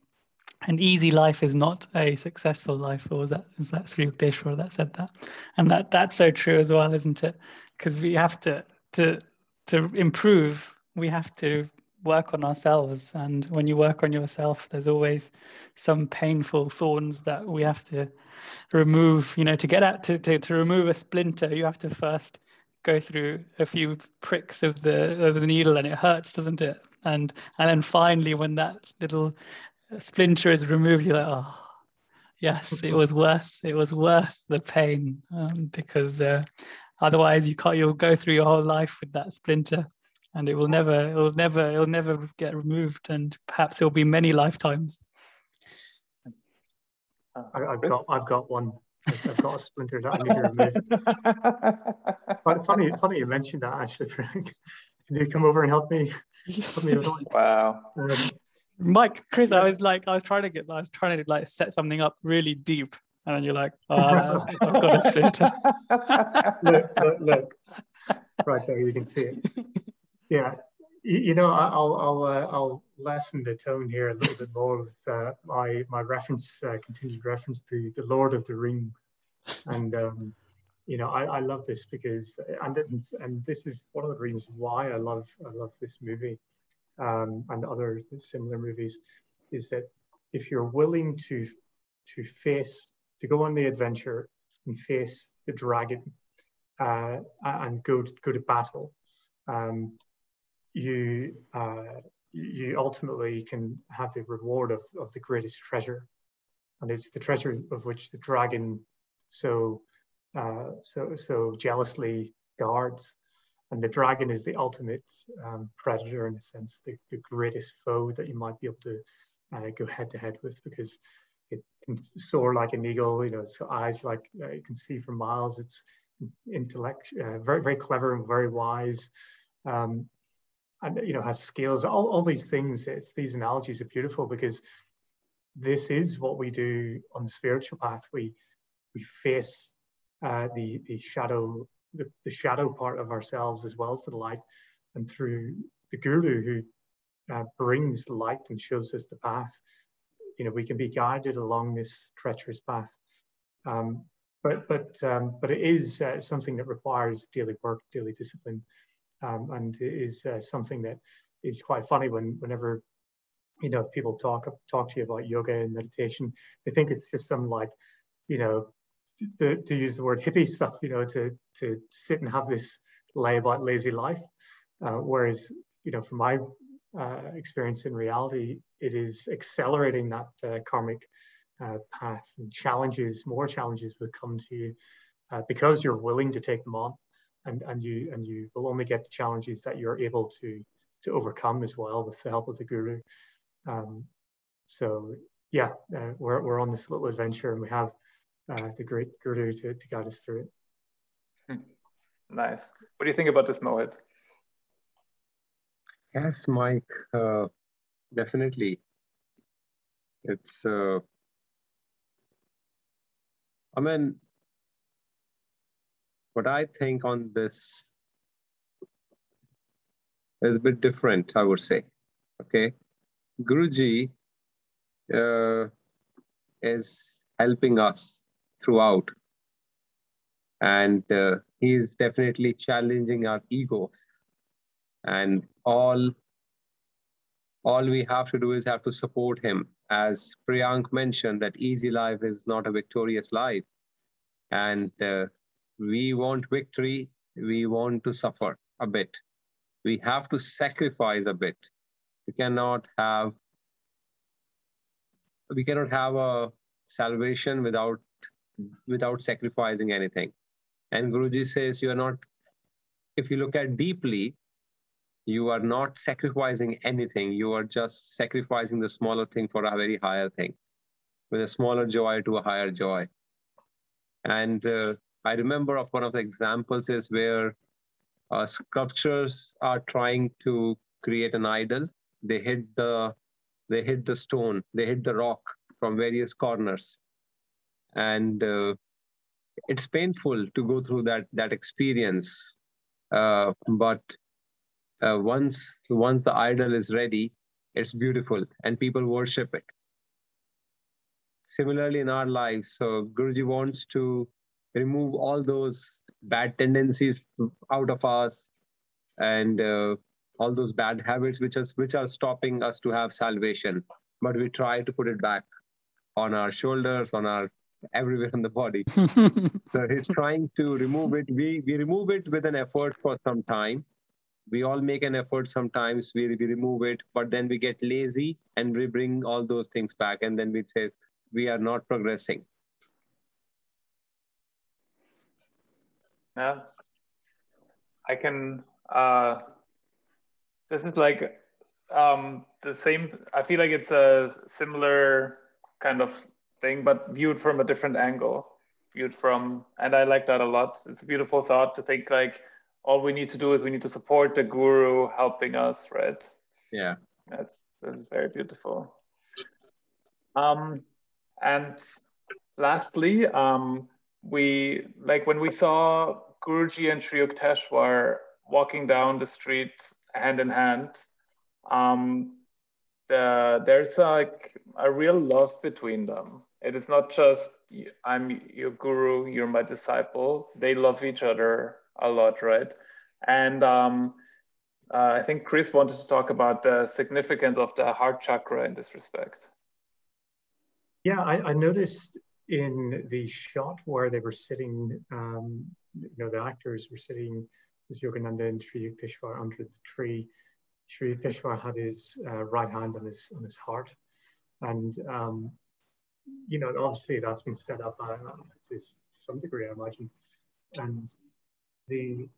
[SPEAKER 1] an easy life is not a successful life, or was that is that Sri Yukteswar that said that? And that that's so true as well, isn't it? Because we have to to to improve, we have to work on ourselves. And when you work on yourself, there's always some painful thorns that we have to remove. You know, to get at to, to, to remove a splinter, you have to first go through a few pricks of the of the needle and it hurts, doesn't it? And and then finally when that little splinter is removed, you're like, oh yes, it was worth it was worth the pain um, because uh, otherwise you can't you'll go through your whole life with that splinter and it will never it'll never it'll never get removed and perhaps there'll be many lifetimes.
[SPEAKER 3] I, have got i've got one. I've got a splinter that i need to remove. But funny funny you mentioned that actually Priyank. Can you come over and help me? Help me
[SPEAKER 2] wow. Um,
[SPEAKER 1] mike chris i was like i was trying to get i was trying to like set something up really deep and then you're like oh, i've got a splinter.
[SPEAKER 3] Look look look. Right there you can see it yeah, you, know, I'll I'll uh, I'll lessen the tone here a little bit more with uh, my my reference, uh, continued reference to the Lord of the Rings, and um, you know, I, I love this because and and this is one of the reasons why I love I love this movie, um, and other similar movies, is that if you're willing to to face to go on the adventure and face the dragon uh, and go to, go to battle. Um, you uh, you ultimately can have the reward of, of the greatest treasure, and it's the treasure of which the dragon so uh, so so jealously guards. And the dragon is the ultimate um, predator in a sense, the, the greatest foe that you might be able to uh, go head to head with because it can soar like an eagle. You know, it's got eyes like uh, you can see for miles. It's intellect, uh, very very clever and very wise. Um, and you know has skills. All, all these things it's these analogies are beautiful because this is what we do on the spiritual path. We we face uh, the the shadow the, the shadow part of ourselves as well as the light. And through the guru who uh, brings light and shows us the path you know we can be guided along this treacherous path. Um, but but um, but it is uh, something that requires daily work daily discipline um, and is uh, something that is quite funny when whenever you know people talk talk to you about yoga and meditation, they think it's just some like you know the, to use the word hippie stuff, you know, to to sit and have this lay about lazy life, uh, whereas you know from my uh, experience in reality, it is accelerating that uh, karmic uh, path and challenges, more challenges will come to you uh, because you're willing to take them on and and you and you will only get the challenges that you're able to to overcome as well with the help of the guru. Um, so yeah, uh, we're we're on this little adventure, and we have uh, the great guru to to guide us through it.
[SPEAKER 2] Hmm. Nice. What do you think about this, Mohit?
[SPEAKER 4] Yes, Mike. Uh, definitely. It's. Uh, I mean, what I think on this is a bit different, I would say. Okay. Guruji uh, is helping us throughout. And uh, he is definitely challenging our egos. And all, all we have to do is have to support him. As Priyank mentioned, that easy life is not a victorious life. And uh, we want victory, we want to suffer a bit. We have to sacrifice a bit. We cannot have we cannot have a salvation without without sacrificing anything. And Guruji says you are not, if you look at deeply, you are not sacrificing anything. You are just sacrificing the smaller thing for a very higher thing, with a smaller joy to a higher joy. And uh, I remember of one of the examples is where uh, sculptures are trying to create an idol. They hit the they hit the stone, they hit the rock from various corners, and uh, it's painful to go through that that experience. Uh, but uh, once once the idol is ready, it's beautiful, and people worship it. Similarly, in our lives, so Guruji wants to remove all those bad tendencies out of us and uh, all those bad habits which is which are stopping us to have salvation. But we try to put it back on our shoulders on our everywhere in the body. So he's trying to remove it. We we remove it with an effort for some time. We all make an effort sometimes. We, we remove it but then we get lazy and we bring all those things back. And then we say we are not progressing
[SPEAKER 2] yeah i can uh this is like um the same i feel like it's a similar kind of thing but viewed from a different angle viewed from and i like that a lot it's a beautiful thought to think like all we need to do is we need to support the guru helping us, right?
[SPEAKER 4] Yeah.
[SPEAKER 2] That's that's very beautiful. Um, and lastly, um, we like when we saw Guruji and Sri Yukteswar walking down the street hand in hand. Um, the, there's like a real love between them. It is not just I'm your guru, you're my disciple. They love each other a lot, right? And um, uh, I think Chris wanted to talk about the significance of the heart chakra in this respect.
[SPEAKER 3] Yeah, I, I noticed in the shot where they were sitting, um, you know, the actors were sitting, as Yogananda and Sri Yukteswar under the tree. Sri Yukteswar had his uh, right hand on his on his heart, and um, you know, obviously that's been set up uh, to some degree, I imagine, and the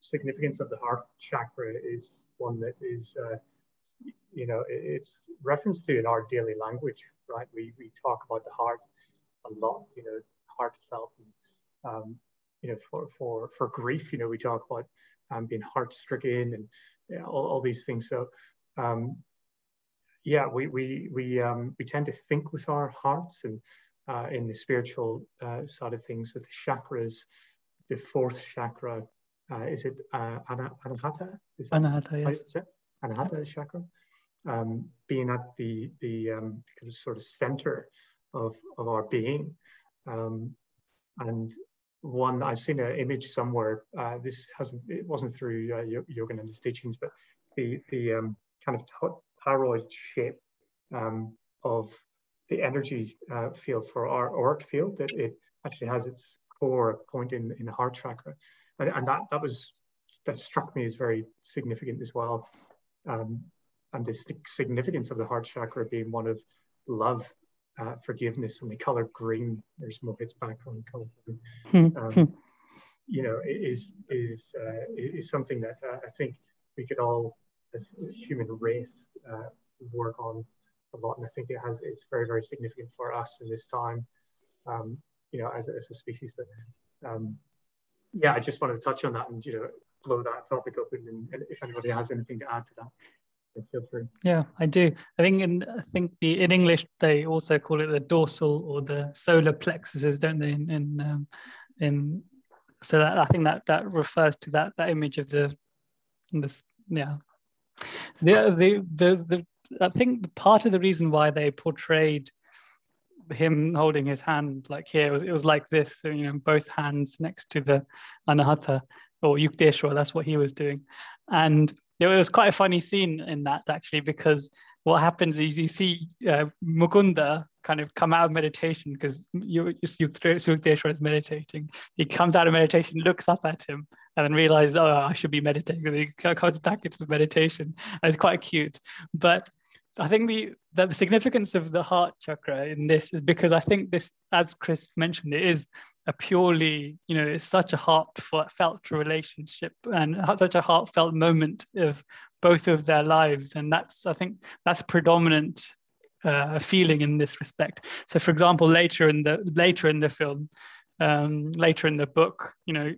[SPEAKER 3] significance of the heart chakra is one that is, uh, you know, it's referenced to in our daily language, right? We, we talk about the heart a lot, you know, heartfelt. And, um, you know, for, for, for grief, you know, we talk about um, being heart stricken and you know, all, all these things. So, um, yeah, we, we, we, um, we tend to think with our hearts and uh, in the spiritual uh, side of things with the chakras, the fourth chakra, uh, is it uh, Anahata?
[SPEAKER 1] Is Anahata, yes.
[SPEAKER 3] Anahata chakra, um, being at the the um, kind of sort of center of of our being, um, and one I've seen an image somewhere. Uh, this hasn't it wasn't through uh, Yogananda's teachings, but the the um, kind of toroid shape um, of the energy uh, field for our auric field that it actually has its core point in in the heart chakra and, and that that was that struck me as very significant as well. Um, and the significance of the heart chakra being one of love, uh, forgiveness, and the color green. There's Mohit's background color. Hmm. Um, you know, is is uh, is something that uh, I think we could all, as human race, uh, work on a lot. And I think it has it's very very significant for us in this time. Um, you know, as, as a species, but um, yeah, I just wanted to touch on that and you know blow that topic open. And, and if anybody has anything to add to that, feel free.
[SPEAKER 1] Yeah, I do. I think in I think the in English they also call it the dorsal or the solar plexuses, don't they? In in, um, in so that I think that that refers to that that image of the this yeah the the the, the I think part of the reason why they portrayed him holding his hand like here. It was, it was like this, so, you know, both hands next to the anahata or yukteswar. That's what he was doing, and it was quite a funny scene in that actually because what happens is you see uh, Mukunda kind of come out of meditation because Yukteswar is meditating. He comes out of meditation, looks up at him, and then realizes, oh, I should be meditating. And he comes back into the meditation. And it's quite cute. But I think the, the, significance of the heart chakra in this is because I think this, as Chris mentioned, it is a purely, you know, it's such a heartfelt relationship and such a heartfelt moment of both of their lives, and that's I think that's predominant uh, feeling in this respect. So, for example, later in the later in the film, um, later in the book, you know,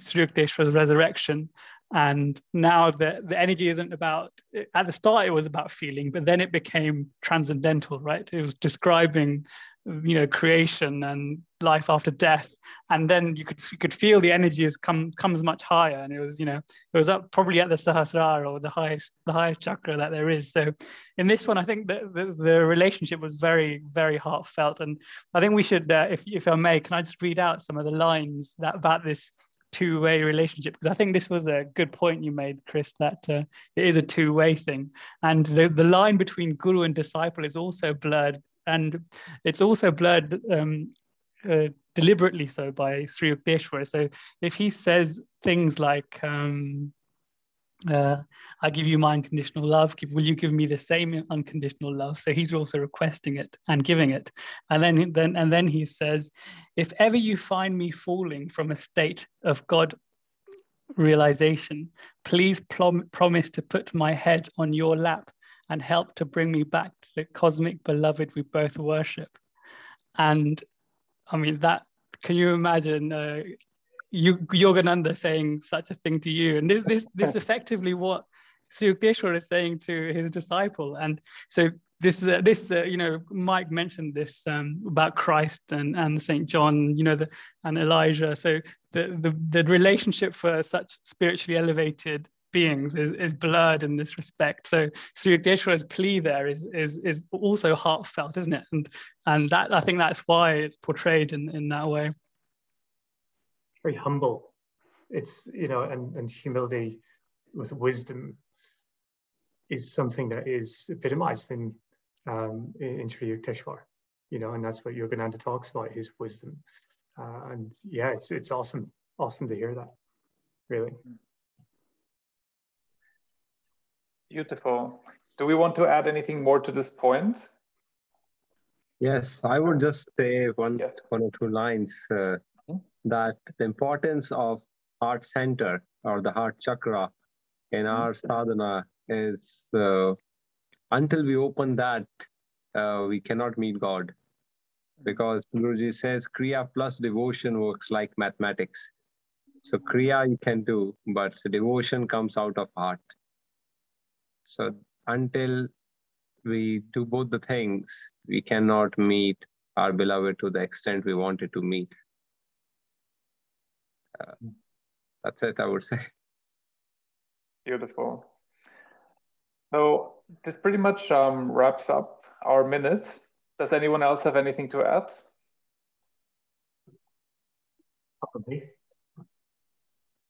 [SPEAKER 1] Sri Yukteswar's resurrection, and now the, the energy isn't about at the start it was about feeling but then it became transcendental right? It was describing you know creation and life after death. And then you could you could feel the energy has come comes much higher. And it was you know it was up probably at the sahasrara or the highest the highest chakra that there is. So in this one i think that the, the relationship was very very heartfelt. And i think we should uh, if if i may can i just read out some of the lines that about this two-way relationship because I think this was a good point you made, Chris, that uh, it is a two-way thing, and the the line between guru and disciple is also blurred, and it's also blurred. Um, uh, deliberately so by Sri Yukteswar. So if he says things like, um, uh, I give you my unconditional love. Will you give me the same unconditional love? So he's also requesting it and giving it. And then, then, and then he says, if ever you find me falling from a state of God realization, please prom- promise to put my head on your lap and help to bring me back to the cosmic beloved we both worship. And I mean, that can you imagine uh, you, Yogananda saying such a thing to you. And this this this effectively what Sri Yukteswar is saying to his disciple. And so this uh, this uh, you know Mike mentioned this um, about Christ and and Saint John, you know, the and Elijah. So the the, the relationship for such spiritually elevated beings is, is blurred in this respect. So Sri Yukteswar's plea there is, is is also heartfelt, isn't it? And and that I think that's why it's portrayed in, in that way
[SPEAKER 3] very humble. It's you know, and and humility with wisdom is something that is epitomized in um, in, in Sri Yukteswar, you know, and that's what Yogananda talks about his wisdom. Uh, and yeah, it's it's awesome, awesome to hear that, really.
[SPEAKER 2] Beautiful. Do we want to add anything more to this point?
[SPEAKER 4] Yes, I would just say one yes. one or two lines. Uh, that the importance of heart center or the heart chakra in mm-hmm. our sadhana is uh, until we open that, uh, we cannot meet God. Because Guruji says Kriya plus devotion works like mathematics. So Kriya you can do, but devotion comes out of heart. So until we do both the things, we cannot meet our beloved to the extent we wanted to meet uh, that's it, I would say.
[SPEAKER 2] Beautiful. So this pretty much um, wraps up our minute. Does anyone else have anything to add? Probably.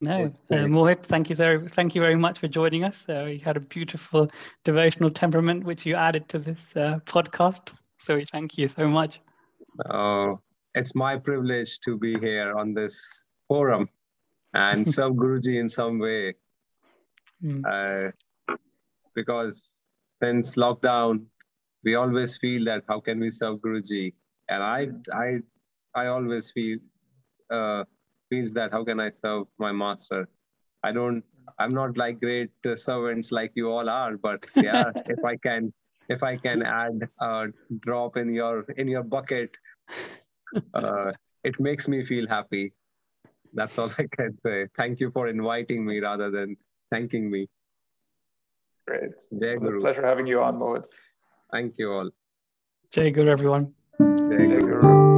[SPEAKER 1] No, uh, Mohit, thank you very, thank you very much for joining us. Uh, you had a beautiful devotional temperament which you added to this uh, podcast. So we thank you so much.
[SPEAKER 4] Oh, it's my privilege to be here on this forum and serve Guruji in some way. Mm. Uh, because since lockdown, we always feel that how can we serve Guruji? And I, I, I always feel uh, feels that how can I serve my master? I don't. I'm not like great uh, servants like you all are, but yeah, if I can, if I can add a drop in your in your bucket, uh, it makes me feel happy. That's all I can say. Thank you for inviting me rather than thanking me.
[SPEAKER 2] Great. Jai Guru. pleasure having you on, Mohit.
[SPEAKER 4] Thank you all.
[SPEAKER 1] Jai Guru, everyone.
[SPEAKER 2] Jai Guru.